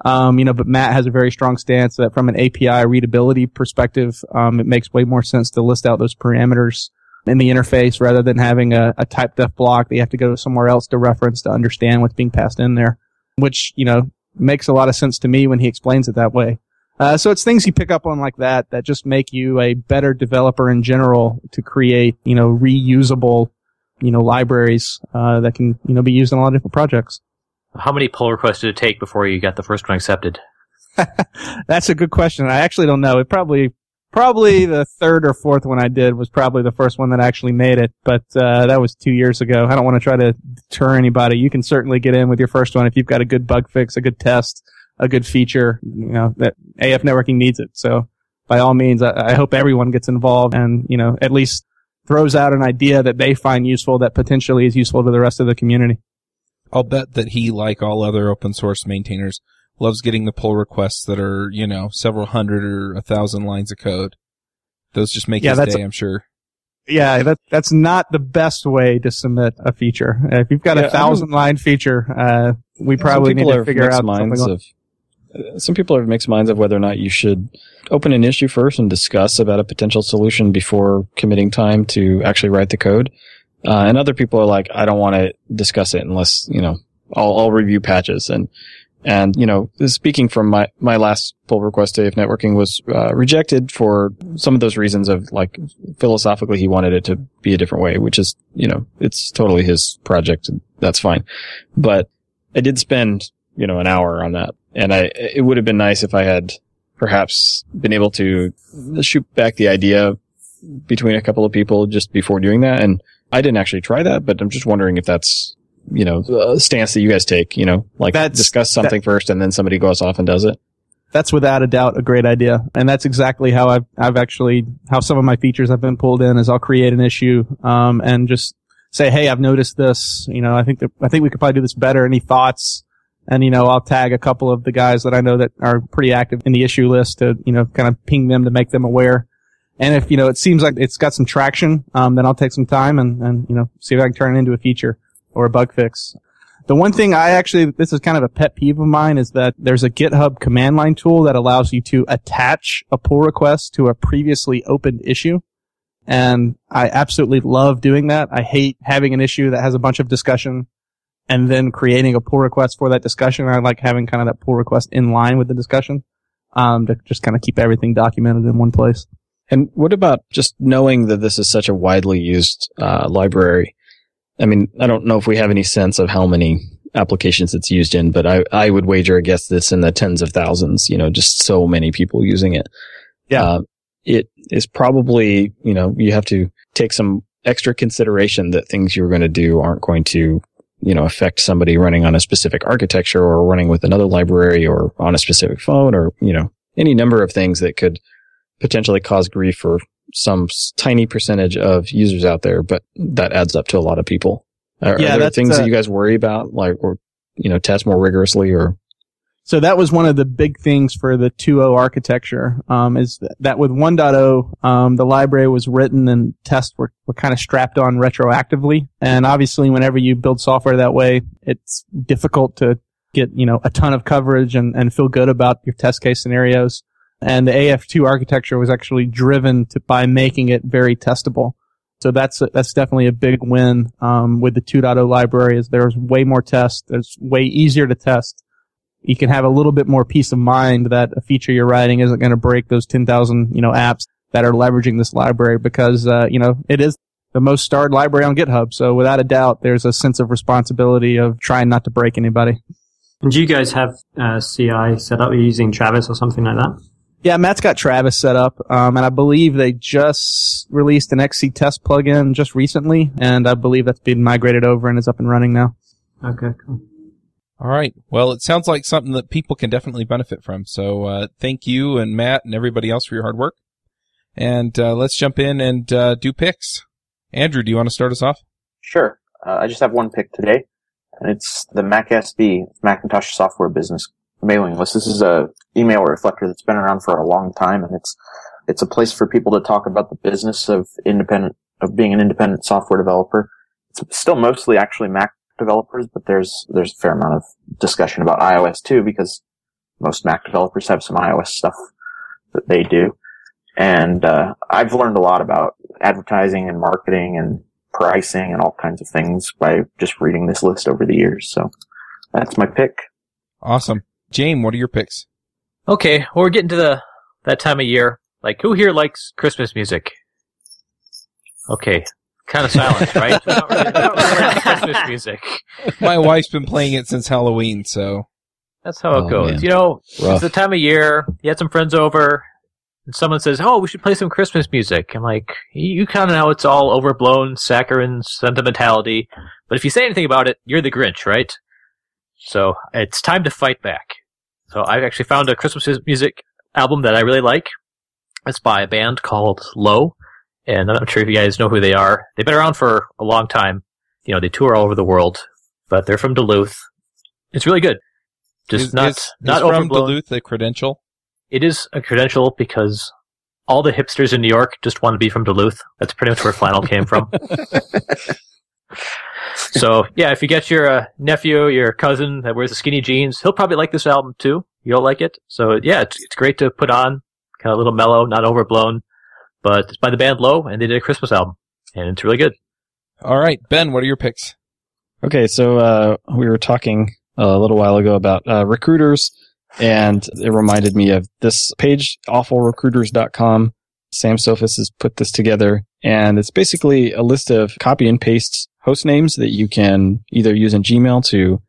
Um, you know, but Mattt has a very strong stance that from an API readability perspective, um, it makes way more sense to list out those parameters in the interface rather than having a, a type def block that you have to go somewhere else to reference to understand what's being passed in there, which, you know, makes a lot of sense to me when he explains it that way. Uh, so it's things you pick up on like that that just make you a better developer in general to create, you know, reusable, you know, libraries, uh, that can, you know, be used in a lot of different projects. How many pull requests did it take before you got the first one accepted? That's a good question. I actually don't know. It probably probably the third or fourth one I did was probably the first one that actually made it, but uh, that was two years ago. I don't want to try to deter anybody. You can certainly get in with your first one if you've got a good bug fix, a good test, a good feature. You know that AFNetworking needs it. So by all means, I, I hope everyone gets involved and you know at least throws out an idea that they find useful that potentially is useful to the rest of the community. I'll bet that he, like all other open source maintainers, loves getting the pull requests that are, you know, several hundred or a thousand lines of code. Those just make Yeah, his that's day, I'm sure. Yeah, that that's not the best way to submit a feature. If you've got Yeah, I a thousand line feature, uh, we probably need to have figure mixed out minds something. of. Some people have mixed minds of whether or not you should open an issue first and discuss about a potential solution before committing time to actually write the code. Uh, and other people are like, I don't want to discuss it unless, you know, I'll, I'll review patches. And, and, you know, speaking from my, my last pull request to AFNetworking was, uh, rejected for some of those reasons of like philosophically he wanted it to be a different way, which is, you know, it's totally his project and that's fine. But I did spend, you know, an hour on that. And I, it would have been nice if I had perhaps been able to shoot back the idea between a couple of people just before doing that. And I didn't actually try that, but I'm just wondering if that's, you know, a stance that you guys take, you know, like That's- discuss something first and then somebody goes off and does it. That's without a doubt a great idea, and that's exactly how I've I've actually how some of my features have been pulled in is I'll create an issue um, and just say, hey, I've noticed this. You know, I think that I think we could probably do this better. Any thoughts? And you know, I'll tag a couple of the guys that I know that are pretty active in the issue list to you know kind of ping them to make them aware. And if you know it seems like it's got some traction, um, then I'll take some time and and you know see if I can turn it into a feature or a bug fix. The one thing I actually, this is kind of a pet peeve of mine, is that there's a GitHub command line tool that allows you to attach a pull request to a previously opened issue. And I absolutely love doing that. I hate having an issue that has a bunch of discussion and then creating a pull request for that discussion. I like having kind of that pull request in line with the discussion, um, to just kind of keep everything documented in one place. And what about just knowing that this is such a widely used uh, library? I mean, I don't know if we have any sense of how many applications it's used in, but I, I would wager a guess that's in the tens of thousands, you know, just so many people using it. Yeah. Uh, it is probably, you know, you have to take some extra consideration that things you're going to do aren't going to, you know, affect somebody running on a specific architecture or running with another library or on a specific phone or, you know, any number of things that could potentially cause grief for some tiny percentage of users out there, but that adds up to a lot of people. Are, Yeah, are there things uh, that you guys worry about, like, or, you know, test more rigorously or? So that was one of the big things for the 2.0 architecture, um, is that, with 1.0, um, the library was written and tests were, were kind of strapped on retroactively. And obviously whenever you build software that way, it's difficult to get, you know, a ton of coverage and, and feel good about your test case scenarios. And the AF2 architecture was actually driven to, by making it very testable. So that's, a, that's definitely a big win, um, with the 2.0 library is there's way more tests. It's way easier to test you can have a little bit more peace of mind that a feature you're writing isn't going to break those 10,000, you know, apps that are leveraging this library because, uh, you know, it is the most starred library on GitHub. So without a doubt, there's a sense of responsibility of trying not to break anybody. And do you guys have uh, CI set up? Are you using Travis or something like that? Yeah, Mattt's got Travis set up, um, and I believe they just released an XC test plugin just recently, and I believe that's been migrated over and is up and running now. Okay, cool. All right. Well, it sounds like something that people can definitely benefit from. So, uh, thank you and Mattt and everybody else for your hard work. And, uh, let's jump in and, uh, do picks. Andrew, do you want to start us off? Sure. Uh, I just have one pick today, and it's the MacSB, Macintosh Software Business mailing list. This is a email reflector that's been around for a long time, and it's it's a place for people to talk about the business of independent of being an independent software developer. It's still mostly actually Mac developers, but there's there's a fair amount of discussion about iOS too because most Mac developers have some iOS stuff that they do. And, uh, I've learned a lot about advertising and marketing and pricing and all kinds of things by just reading this list over the years. So that's my pick. Awesome. James, what are your picks? Okay, well, we're getting to the that time of year. Like, who here likes Christmas music? Okay, kind of silence, right? Not really, not really Christmas music. My wife's been playing it since Halloween, so That's how it Oh, goes. man. You know, Rough. it's the time of year. You had some friends over, and someone says, "Oh, we should play some Christmas music." I'm like, "You, you kind of know it's all overblown saccharine sentimentality, but if you say anything about it, you're the Grinch, right?" So it's time to fight back. So I've actually found a Christmas music album that I really like. It's by a band called Low, and I'm not sure if you guys know who they are. They've been around for a long time. You know, they tour all over the world, but they're from Duluth. It's really good. Just is, not is, not is from. Duluth a credential. It is a credential because all the hipsters in New York just want to be from Duluth. That's pretty much where flannel came from. so yeah, if you get your uh, nephew, your cousin that wears the skinny jeans, he'll probably like this album too. You'll like it. So yeah, it's, it's great to put on, kind of a little mellow, not overblown. But it's by the band Low, and they did a Christmas album, and it's really good. All right, Ben, what are your picks? Okay, so uh, we were talking a little while ago about uh, recruiters, and it reminded me of this page, awfulrecruiters.com. Sam Soffes has put this together, and it's basically a list of copy and paste host names that you can either use in Gmail to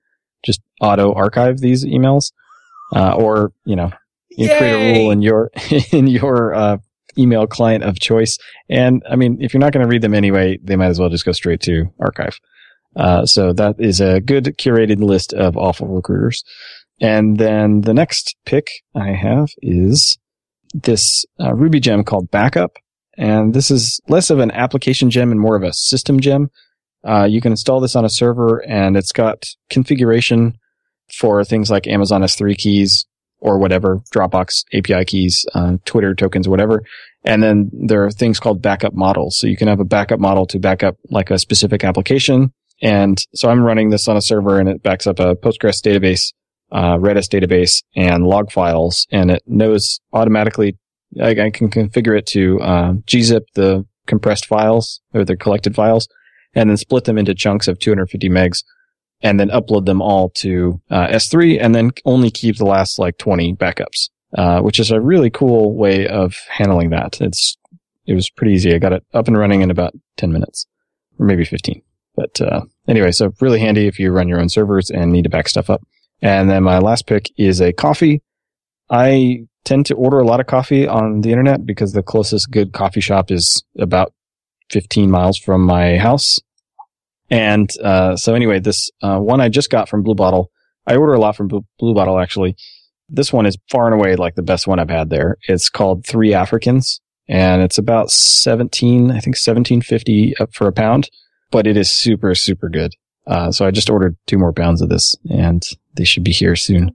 just auto archive these emails, uh, or you know, you create a rule in your in your uh, email client of choice. And I mean, if you're not going to read them anyway, they might as well just go straight to archive. Uh, so that is a good curated list of awful recruiters. And then the next pick I have is this uh, Ruby gem called Backup. And this is less of an application gem and more of a system gem. Uh, you can install this on a server and it's got configuration for things like Amazon S3 keys or whatever, Dropbox API keys, uh, Twitter tokens, whatever. And then there are things called backup models. So you can have a backup model to back up like a specific application. And so I'm running this on a server and it backs up a Postgres database, uh, Redis database and log files. And it knows automatically, I, I can configure it to, uh, gzip the compressed files or the collected files and then split them into chunks of 250 megs and then upload them all to uh, S3 and then only keep the last like 20 backups, uh, which is a really cool way of handling that. It's, it was pretty easy. I got it up and running in about 10 minutes or maybe 15. But, uh, anyway, so really handy if you run your own servers and need to back stuff up. And then my last pick is a coffee. I tend to order a lot of coffee on the internet because the closest good coffee shop is about 15 miles from my house. And uh, so anyway, this uh, one I just got from Blue Bottle. I order a lot from Blue, Bottle actually. This one is far and away like the best one I've had there. It's called Three Africans, and it's about seventeen, I think seventeen fifty for a pound, but it is super super good. Uh, so I just ordered two more pounds of this, and they should be here soon.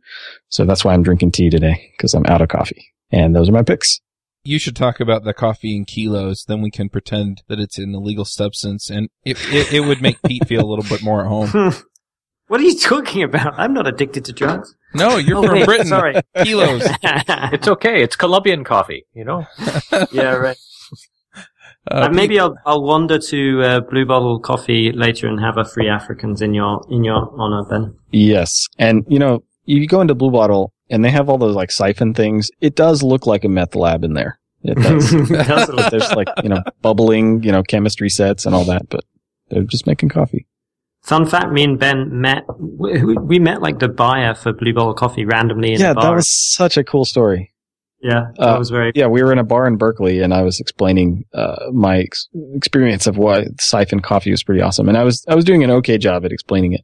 So that's why I'm drinking tea today because I'm out of coffee. And those are my picks. You should talk about the coffee in kilos, then we can pretend that it's an illegal substance, and it, it, it would make Pete feel a little bit more at home. what are you talking about? I'm not addicted to drugs. No, you're Oh, from wait, Britain. Sorry. Kilos. It's okay. It's Colombian coffee, you know. yeah, right. Uh, Uh, maybe I'll I'll wander to uh, Blue Bottle Coffee later and have a free Africans in your in your honor, Ben. Yes. And, you know, you go into Blue Bottle and they have all those like siphon things. It does look like a meth lab in there. It does. Does it? There's like, you know, bubbling, you know, chemistry sets and all that, but they're just making coffee. Fun fact: Me and Ben met. We, we met like the buyer for Blue Bottle Coffee randomly in yeah, a bar. Yeah, that was such a cool story. yeah, that uh, was very. Yeah, we were in a bar in Berkeley and I was explaining, uh, my ex- experience of why siphon coffee was pretty awesome. And I was, I was doing an okay job at explaining it.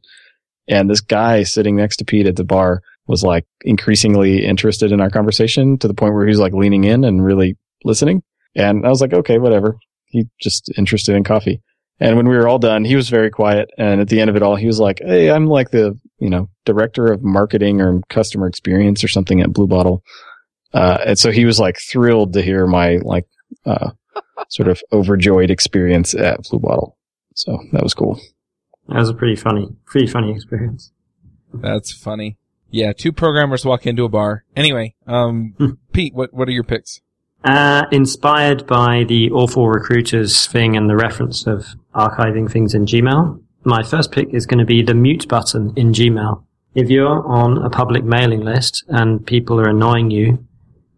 And this guy sitting next to Pete at the bar was like increasingly interested in our conversation to the point where he was like leaning in and really listening. And I was like, okay, whatever. He just interested in coffee. And when we were all done, he was very quiet. And at the end of it all, he was like, Hey, I'm like the, you know, director of marketing or customer experience or something at Blue Bottle. Uh, and so he was like thrilled to hear my like, uh, sort of overjoyed experience at Blue Bottle. So that was cool. That was a pretty funny, pretty funny experience. That's funny. Yeah, two programmers walk into a bar. Anyway, um, Hmm. Pete, what what are your picks? Uh, inspired by the awful recruiters thing and the reference of archiving things in Gmail, my first pick is going to be the mute button in Gmail. If you're on a public mailing list and people are annoying you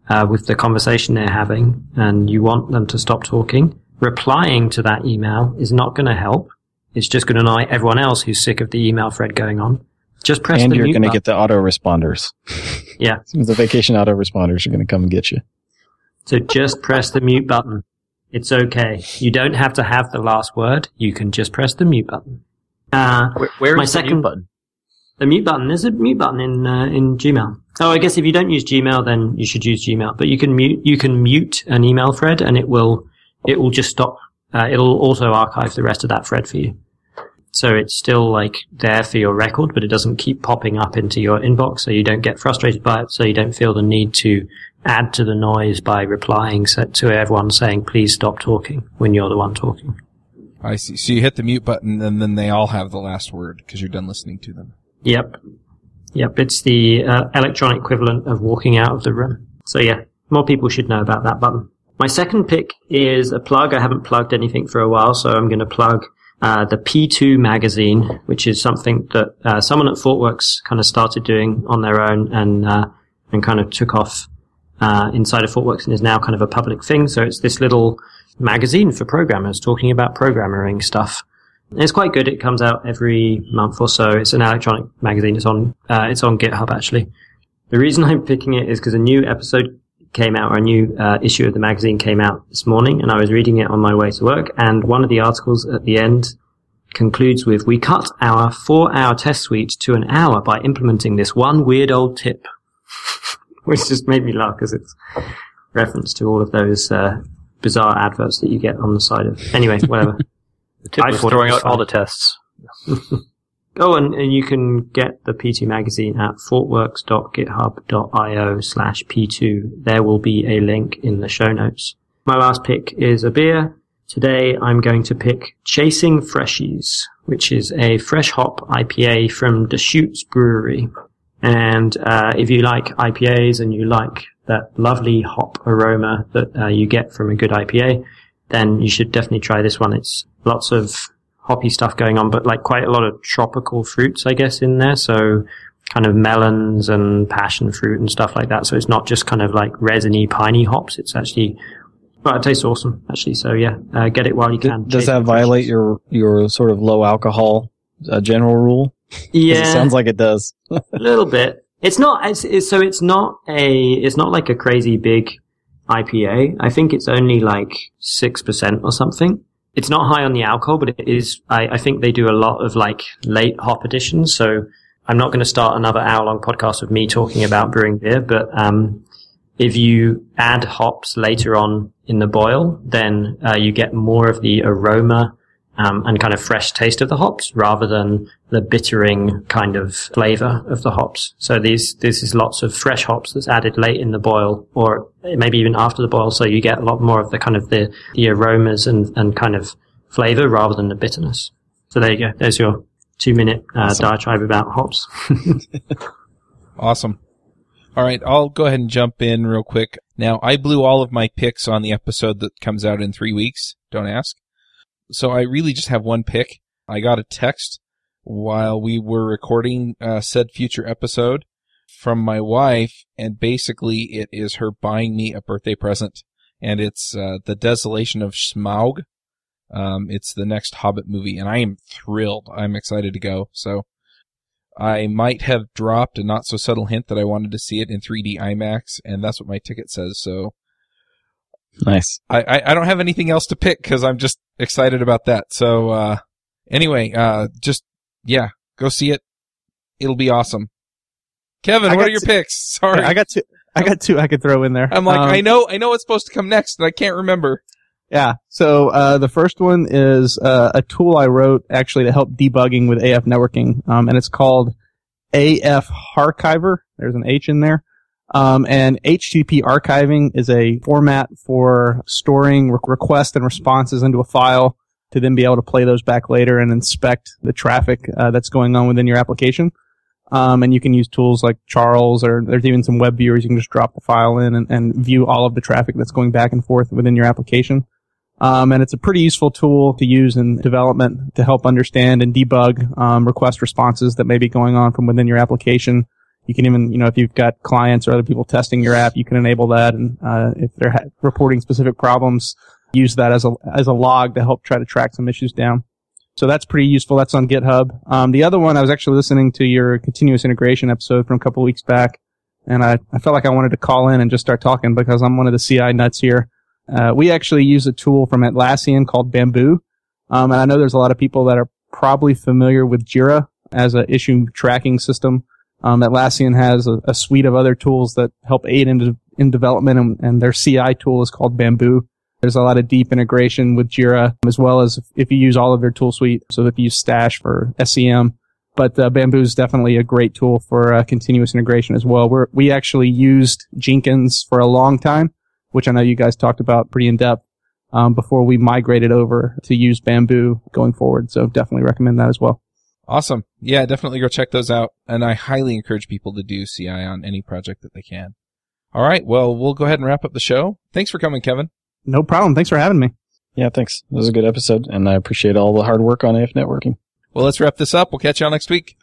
uh, with the conversation they're having and you want them to stop talking, replying to that email is not going to help. It's just going to annoy everyone else who's sick of the email thread going on. Just press and the you're going to get the autoresponders. Yeah. the vacation autoresponders are going to come and get you. So just press the mute button. It's okay. You don't have to have the last word. You can just press the mute button. Uh, Where, where My is the second- mute button? the mute button. There's a mute button in uh, in Gmail. Oh, I guess if you don't use Gmail, then you should use Gmail. But you can mute you can mute an email thread, and it will it will just stop. Uh, it'll also archive the rest of that thread for you. So it's still like there for your record, but it doesn't keep popping up into your inbox, so you don't get frustrated by it. So you don't feel the need to add to the noise by replying to everyone saying, "Please stop talking" when you're the one talking. I see. So you hit the mute button, and then they all have the last word because you're done listening to them. Yep. Yep, it's the uh, electronic equivalent of walking out of the room. So yeah, more people should know about that button. My second pick is a plug. I haven't plugged anything for a while, so I'm going to plug uh, the P2 magazine, which is something that uh, someone at ThoughtWorks kind of started doing on their own and uh, and kind of took off uh, inside of ThoughtWorks and is now kind of a public thing. So it's this little magazine for programmers talking about programming stuff. It's quite good. It comes out every month or so. It's an electronic magazine. It's on uh, it's on GitHub actually. The reason I'm picking it is because a new episode came out, or a new uh, issue of the magazine came out this morning, and I was reading it on my way to work. And one of the articles at the end concludes with, "We cut our four-hour test suite to an hour by implementing this one weird old tip," which just made me laugh because it's reference to all of those uh, bizarre adverts that you get on the side of. Anyway, whatever. The tip I was throwing out all the tests. Oh, and, you can get the P2 magazine at thoughtworks.github.io slash P2. There will be a link in the show notes. My last pick is a beer. Today I'm going to pick Chasing Freshies, which is a fresh hop IPA from Deschutes Brewery. And uh, if you like IPAs and you like that lovely hop aroma that uh, you get from a good IPA, then you should definitely try this one. It's lots of hoppy stuff going on, but like quite a lot of tropical fruits, I guess, in there. So kind of melons and passion fruit and stuff like that. So it's not just kind of like resiny, piney hops. It's actually, well, it tastes awesome, actually. So yeah, uh, get it while you can. Does that violate your your sort of low alcohol uh, general rule? Yeah. It sounds like it does. a little bit. It's not. It's, it's so it's not a. It's not like a crazy big IPA. I think it's only like six percent or something. It's not high on the alcohol, but it is. I, I think they do a lot of like late hop additions. So I'm not going to start another hour long podcast of me talking about brewing beer, but um, if you add hops later on in the boil, then uh, you get more of the aroma um, and kind of fresh taste of the hops rather than the bittering kind of flavor of the hops. So these this is lots of fresh hops that's added late in the boil, or maybe even after the boil. So you get a lot more of the kind of the the aromas and and kind of flavor rather than the bitterness. So there you go. There's your two minute uh, Awesome. diatribe about hops. Awesome. All right, I'll go ahead and jump in real quick. Now, I blew all of my picks on the episode that comes out in three weeks. Don't ask. So I really just have one pick. I got a text while we were recording uh, said future episode from my wife, and basically it is her buying me a birthday present, and it's uh, the Desolation of Smaug. Um, it's the next Hobbit movie, and I am thrilled. I'm excited to go. So I might have dropped a not so subtle hint that I wanted to see it in 3D IMAX, and that's what my ticket says. So Nice. I, I, I don't have anything else to pick because I'm just excited about that. So uh, anyway, uh, just yeah, go see it. It'll be awesome. Kevin, I what are your picks? Sorry, I got two. I got two I could throw in there. I'm like Um, I know I know what's supposed to come next, and I can't remember. Yeah. So uh, the first one is uh, a tool I wrote actually to help debugging with AFNetworking, um, and it's called AF Archiver. There's an H in there. Um, and HTTP archiving is a format for storing re- requests and responses into a file to then be able to play those back later and inspect the traffic uh, that's going on within your application. Um, and you can use tools like Charles or there's even some web viewers. You can just drop the file in and, and view all of the traffic that's going back and forth within your application. Um, and it's a pretty useful tool to use in development to help understand and debug um, request responses that may be going on from within your application. You can even, you know, if you've got clients or other people testing your app, you can enable that. And uh, if they're ha- reporting specific problems, use that as a as a log to help try to track some issues down. So that's pretty useful. That's on GitHub. Um, the other one, I was actually listening to your continuous integration episode from a couple weeks back, and I, I felt like I wanted to call in and just start talking because I'm one of the CI nuts here. Uh, we actually use a tool from Atlassian called Bamboo. Um, and I know there's a lot of people that are probably familiar with Jira as an issue tracking system. Um, Atlassian has a, a, suite of other tools that help aid in, in development and, and their CI tool is called Bamboo. There's a lot of deep integration with Jira as well as if you use all of their tool suite. So if you use Stash for SCM, but uh, Bamboo is definitely a great tool for uh, continuous integration as well. we we actually used Jenkins for a long time which I know you guys talked about pretty in depth um, before we migrated over to use Bamboo going forward. So definitely recommend that as well. Awesome. Yeah, definitely go check those out. And I highly encourage people to do CI on any project that they can. All right. Well, we'll go ahead and wrap up the show. Thanks for coming, Kevin. No problem. Thanks for having me. Yeah, thanks. It was a good episode, and I appreciate all the hard work on AFNetworking. Well, let's wrap this up. We'll catch y'all next week.